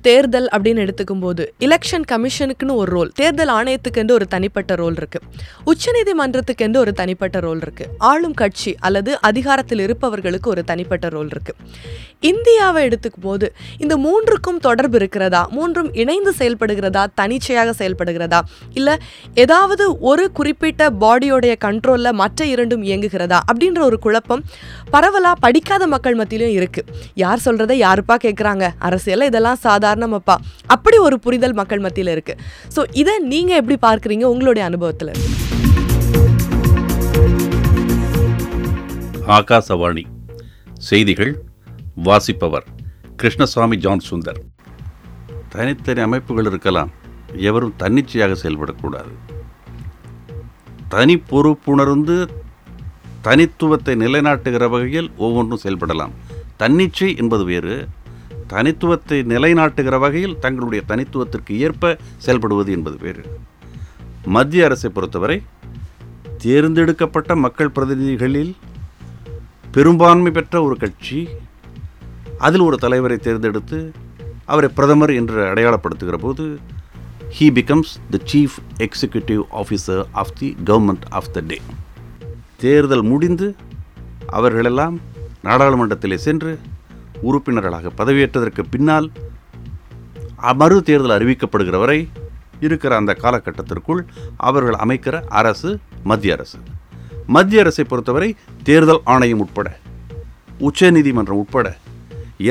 தேர்தல் அப்படின்னு எடுத்துக்கும் போது எலெக்ஷன் கமிஷனுக்குன்னு ஒரு ரோல் தேர்தல் ஆணையத்துக்கு ஒரு தனிப்பட்ட ரோல் இருக்கு. உச்சநீதிமன்றத்துக்கு ஒரு தனிப்பட்ட ரோல் இருக்கு. ஆளும் கட்சி அல்லது அதிகாரத்தில் இருப்பவர்களுக்கு ஒரு தனிப்பட்ட ரோல் இருக்கு. இந்தியாவை எடுத்துக்கும் போது இந்த மூன்றுக்கும் தொடர்பு இருக்கிறதா? மூன்றும் இணைந்து செயல்படுகிறதா? தனிச்சையாக செயல்படுகிறதா? இல்ல ஏதாவது ஒரு குறிப்பிட்ட பாடியோடைய கண்ட்ரோல்ல மற்ற இரண்டும் இயங்குகிறதா? அப்படின்ற ஒரு குழப்பம் பரவலா படிக்காத மக்கள் மத்தியிலும் இருக்கு. யார் சொல்றதை யாருப்பா கேட்குறாங்க அரசியலில் இதெல்லாம் சாதாரணமாப்பா அப்படி ஒரு புரிதல் மக்கள் மத்தியில் இருக்கு. ஸோ இதை நீங்க எப்படி பார்க்குறீங்க? உங்களுடைய அனுபவத்தில். ஆகாசவாணி. செய்திகள் வாசிப்பவர் கிருஷ்ணசாமி ஜான் சுந்தர். தனித்தனி அமைப்புகள் இருக்கலாம். எவரும் தன்னிச்சையாக செயல்படக்கூடாது. தனி பொறுப்புணர்ந்து தனித்துவத்தை நிலைநாட்டுகிற வகையில் ஒவ்வொன்றும் செயல்படலாம். தன்னிச்சை என்பது வேறு தனித்துவத்தை நிலைநாட்டுகிற வகையில் தங்களுடைய தனித்துவத்திற்கு ஏற்ப செயல்படுவது என்பது வேறு. மத்திய அரசை பொறுத்தவரை தேர்ந்தெடுக்கப்பட்ட மக்கள் பிரதிநிதிகளில் பெரும்பான்மை பெற்ற ஒரு கட்சி அதில் ஒரு தலைவரை தேர்ந்தெடுத்து அவரை பிரதமர் என்று அடையாளப்படுத்துகிற போது he becomes the chief executive officer of the government of the day தேர்தல் முடிந்து அவர்களெல்லாம் நாடாளுமன்றத்திலே சென்று உறுப்பினர்களாக பதவியேற்றதற்கு பின்னால் மறு தேர்தல் அறிவிக்கப்படுகிற வரை இருக்கிற அந்த காலகட்டத்திற்குள் அவர்கள் அமைக்கிற அரசு மத்திய அரசு. மத்திய அரசை பொறுத்தவரை தேர்தல் ஆணையம் உட்பட உச்சநீதிமன்றம் உட்பட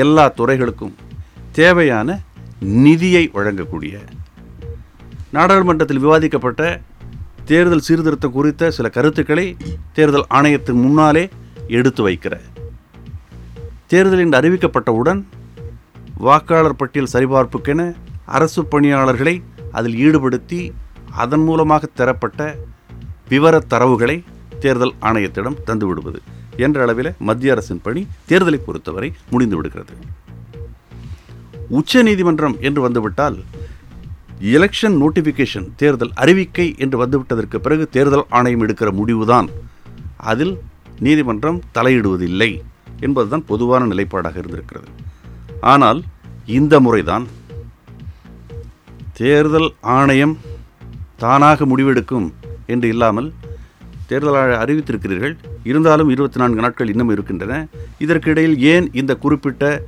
எல்லா துறைகளுக்கும் தேவையான நிதியை வழங்கக்கூடிய நாடாளுமன்றத்தில் விவாதிக்கப்பட்ட தேர்தல் சீர்திருத்தம் குறித்த சில கருத்துக்களை தேர்தல் ஆணையத்தின் முன்னாலே எடுத்து வைக்கிற தேர்தல் என்று அறிவிக்கப்பட்டவுடன் வாக்காளர் பட்டியல் சரிபார்ப்புக்கென அரசு பணியாளர்களை அதில் ஈடுபடுத்தி அதன் மூலமாக தரப்பட்ட விவர தரவுகளை தேர்தல் ஆணையத்திடம் தந்துவிடுவது என்ற அளவில் மத்திய அரசின் பணி தேர்தலை பொறுத்தவரை முடிந்து விடுகிறது. உச்ச நீதிமன்றம் என்று வந்துவிட்டால் எலெக்ஷன் நோட்டிஃபிகேஷன் தேர்தல் அறிவிக்கை என்று வந்துவிட்டதற்கு பிறகு தேர்தல் ஆணையம் எடுக்கிற முடிவுதான். அதில் நீதிமன்றம் தலையிடுவதில்லை. என்பதுதான் பொதுவான நிலைப்பாடாக இருந்திருக்கிறது. ஆனால் இந்த முறைதான் தேர்தல் ஆணையம் தானாக முடிவெடுக்கும் என்று இல்லாமல் தேர்தல் அறிவித்திருக்கிறீர்கள். இருந்தாலும் இருபத்தி நான்கு நாட்கள் இன்னும் இருக்கின்றன. இதற்கிடையில் ஏன் இந்த குறிப்பிட்ட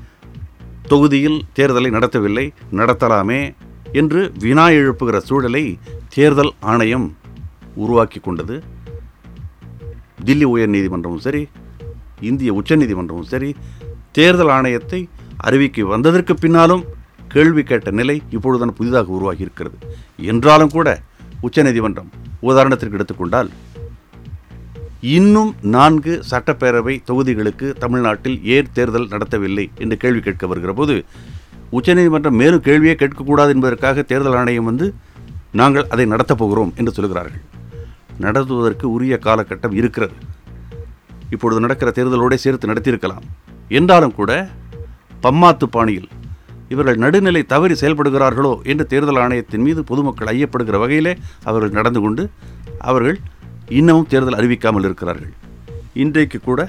தொகுதியில் தேர்தலை நடத்தவில்லை? நடத்தலாமே என்று வினா எழுப்புகிற சூழலை தேர்தல் ஆணையம் உருவாக்கி கொண்டது. தில்லி உயர்நீதிமன்றமும் சரி இந்திய உச்சநீதிமன்றமும் சரி தேர்தல் ஆணையத்தை அறிவிக்க வந்ததற்கு பின்னாலும் கேள்வி கேட்ட நிலை இப்பொழுதுதான் புதிதாக உருவாகி இருக்கிறது என்றாலும் கூட உச்சநீதிமன்றம் உதாரணத்திற்கு எடுத்துக்கொண்டால் இன்னும் நான்கு சட்டப்பேரவை தொகுதிகளுக்கு தமிழ்நாட்டில் ஏன் தேர்தல் நடத்தவில்லை என்று கேள்வி கேட்க வருகிற போது உச்சநீதிமன்றம் மேலும் கேள்வியே கேட்கக்கூடாது என்பதற்காக தேர்தல் ஆணையம் வந்து நாங்கள் அதை நடத்தப் போகிறோம் என்று சொல்கிறார்கள் நடத்துவதற்கு உரிய காலகட்டம் இருக்கிறது. இப்பொழுது நடக்கிற தேர்தலோடு சேர்த்து நடத்தியிருக்கலாம். என்றாலும் கூட பம்மாத்து பாணியில் இவர்கள் நடுநிலை தவறி செயல்படுகிறார்களோ என்று தேர்தல் ஆணையத்தின் மீது பொதுமக்கள் ஐயப்படுகிற வகையிலே அவர்கள் நடந்து கொண்டு அவர்கள் இன்னமும் தேர்தல் அறிவிக்காமல் இருக்கிறார்கள். இன்றைக்கு கூட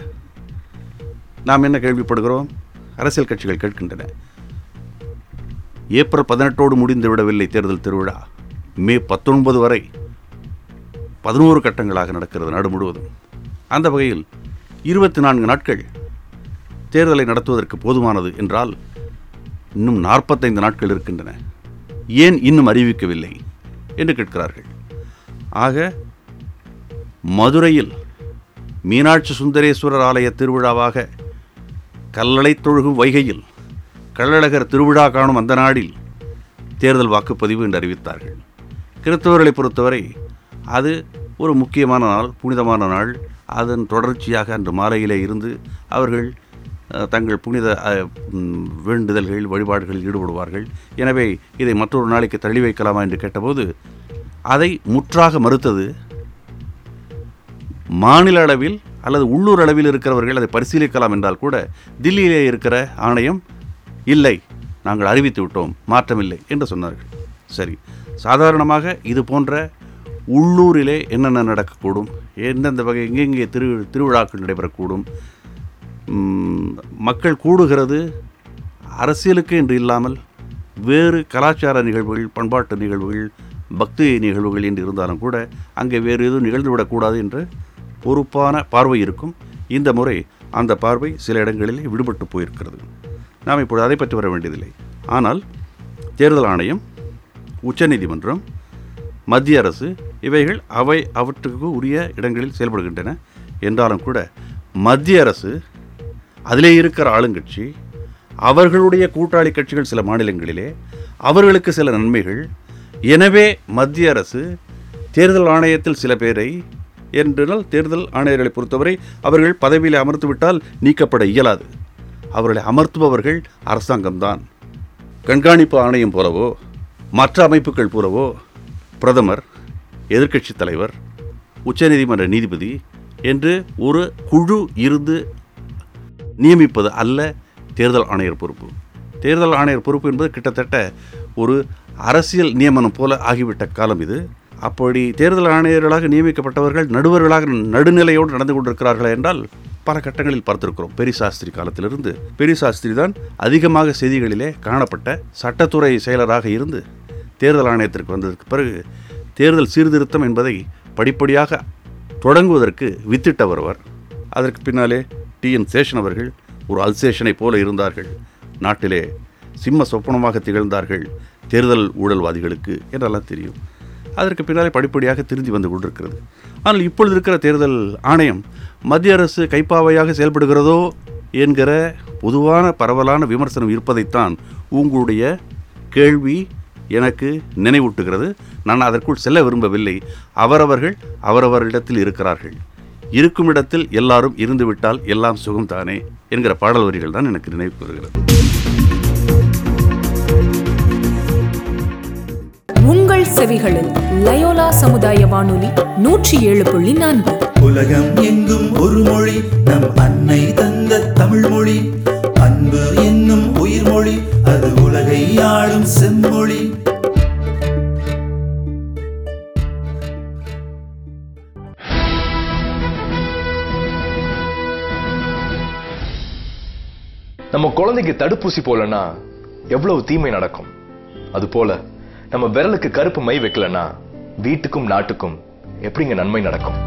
நாம் என்ன கேள்விப்படுகிறோம்? அரசியல் கட்சிகள் கேட்கின்றன. ஏப்ரல் பதினெட்டோடு முடிந்து விடவில்லை தேர்தல் திருவிழா. மே பத்தொன்பது வரை பதினோரு கட்டங்களாக நடக்கிறது நாடு முழுவதும். அந்த வகையில் இருபத்தி நான்கு நாட்கள் தேர்தலை நடத்துவதற்கு போதுமானது என்றால் இன்னும் நாற்பத்தைந்து நாட்கள் இருக்கின்றன. ஏன் இன்னும் அறிவிக்கவில்லை என்று கேட்கிறார்கள். ஆக மதுரையில் மீனாட்சி சுந்தரேஸ்வரர் ஆலய திருவிழாவாக கல்லளை தொழுகும் வைகையில் கள்ளழகர் திருவிழா காணும் அந்த நாடில் தேர்தல் வாக்குப்பதிவு என்று அறிவித்தார்கள். கிறிஸ்தவர்களை பொறுத்தவரை அது ஒரு முக்கியமான நாள் புனிதமான நாள் அதன் தொடர்ச்சியாக அன்று மாலையிலே இருந்து அவர்கள் தங்கள் புனித வேண்டுதல்கள் வழிபாடுகளில் ஈடுபடுவார்கள். எனவே இதை மற்றொரு நாளைக்கு தள்ளி வைக்கலாமா என்று கேட்டபோது அதை முற்றாக மறுத்தது மாநில அளவில் அல்லது உள்ளூர் அளவில் இருக்கிறவர்கள் அதை பரிசீலிக்கலாம் என்றால் கூட தில்லியிலே இருக்கிற ஆணையம் இல்லை நாங்கள் அறிவித்து விட்டோம் மாற்றமில்லை என்று சொன்னார்கள். சரி சாதாரணமாக இது போன்ற உள்ளூரிலே என்னென்ன நடக்கக்கூடும்? எந்தெந்த வகை எங்கெங்கே திரு திருவிழாக்கள் நடைபெறக்கூடும்? மக்கள் கூடுகிறது அரசியலுக்கு என்று இல்லாமல் வேறு கலாச்சார நிகழ்வுகள் பண்பாட்டு நிகழ்வுகள் பக்தி நிகழ்வுகள் என்று இருந்தாலும் கூட அங்கே வேறு எதுவும் நிகழ்ந்துவிடக்கூடாது என்ற பொறுப்பான பார்வை இருக்கும். இந்த முறை அந்த பார்வை சில இடங்களில் விடுபட்டு போயிருக்கிறது. நாம் இப்பொழுது அதை பற்றி வர வேண்டியதில்லை. ஆனால் தேர்தல் ஆணையம் உச்சநீதிமன்றம் மத்திய அரசு இவைகள் அவை அவற்றுக்கு உரிய இடங்களில் செயல்படுகின்றன. என்றாலும் கூட மத்திய அரசு அதிலே இருக்கிற ஆளுங்கட்சி அவர்களுடைய கூட்டாளி கட்சிகள் சில மாநிலங்களிலே அவர்களுக்கு சில நன்மைகள். எனவே மத்திய அரசு தேர்தல் ஆணையத்தில் சில பேரை என்றால் தேர்தல் ஆணையர்களை பொறுத்தவரை அவர்கள் பதவியில் அமர்த்துவிட்டால் நீக்கப்பட இயலாது. அவர்களை அமர்த்துபவர்கள் அரசாங்கம்தான். கண்காணிப்பு ஆணையம் போலவோ மற்ற அமைப்புகள் போலவோ பிரதமர் எதிர்க்கட்சித் தலைவர் உச்சநீதிமன்ற நீதிபதி என்று ஒரு குழு இருந்து நியமிப்பது அல்ல தேர்தல் ஆணையர் பொறுப்பு. தேர்தல் ஆணையர் பொறுப்பு என்பது கிட்டத்தட்ட ஒரு அரசியல் நியமனம் போல ஆகிவிட்ட காலம் இது. அப்படி தேர்தல் ஆணையர்களாக நியமிக்கப்பட்டவர்கள் நடுவர்களாக நடுநிலையோடு நடந்து கொண்டிருக்கிறார்கள் என்றால் பல கட்டங்களில் பார்த்திருக்கிறோம். பெரிசாஸ்திரி காலத்திலிருந்து பெரிசாஸ்திரி தான் அதிகமாக செய்திகளிலே காணப்பட்ட சட்டத்துறை செயலராக இருந்து தேர்தல் ஆணையத்திற்கு வந்ததற்கு பிறகு தேர்தல் சீர்திருத்தம் என்பதை படிப்படியாக தொடங்குவதற்கு வித்திட்டவர் அவர். அதற்கு பின்னாலே டி. என். சேஷன் அவர்கள் ஒரு அல்சேஷனை போல இருந்தார்கள். நாட்டிலே சிம்ம சொப்பனமாக திகழ்ந்தார்கள் தேர்தல் ஊழல்வாதிகளுக்கு என்றெல்லாம் தெரியும். அதற்கு பின்னாலே படிப்படியாக திருந்தி வந்து கொண்டிருக்கிறது. ஆனால் இப்பொழுது இருக்கிற தேர்தல் ஆணையம் மத்திய அரசு கைப்பாவையாக செயல்படுகிறதோ என்கிற பொதுவான பரவலான விமர்சனம் இருப்பதைத்தான் உங்களுடைய கேள்வி எனக்கு நினைவூட்டுகிறது. நான் அதற்குள் செல்ல விரும்பவில்லை. அவரவர்கள் அவரவரிடத்தில் இருக்கிறார்கள். இருக்கும் இடத்தில் எல்லாரும் இருந்துவிட்டால் எல்லாம் சுகம்தானே என்கிற பாடல் வரிகள் தான் எனக்கு நினைவுக்கு வருகிறது உங்கள் செவிகளில் லயோலா சமுதாய வானொலி நூற்றி ஏழு புள்ளி நான்கு. உலகம் எங்கும் ஒரு மொழி நம் அன்னை தந்த தமிழ் மொழி. நம்ம குழந்தைக்கு தடுப்பூசி போலன்னா எவ்வளவு தீமை நடக்கும்? அது போல நம்ம விரலுக்கு கருப்பு மை வைக்கலன்னா வீட்டுக்கும் நாட்டுக்கும் எப்படிங்க நன்மை நடக்கும்?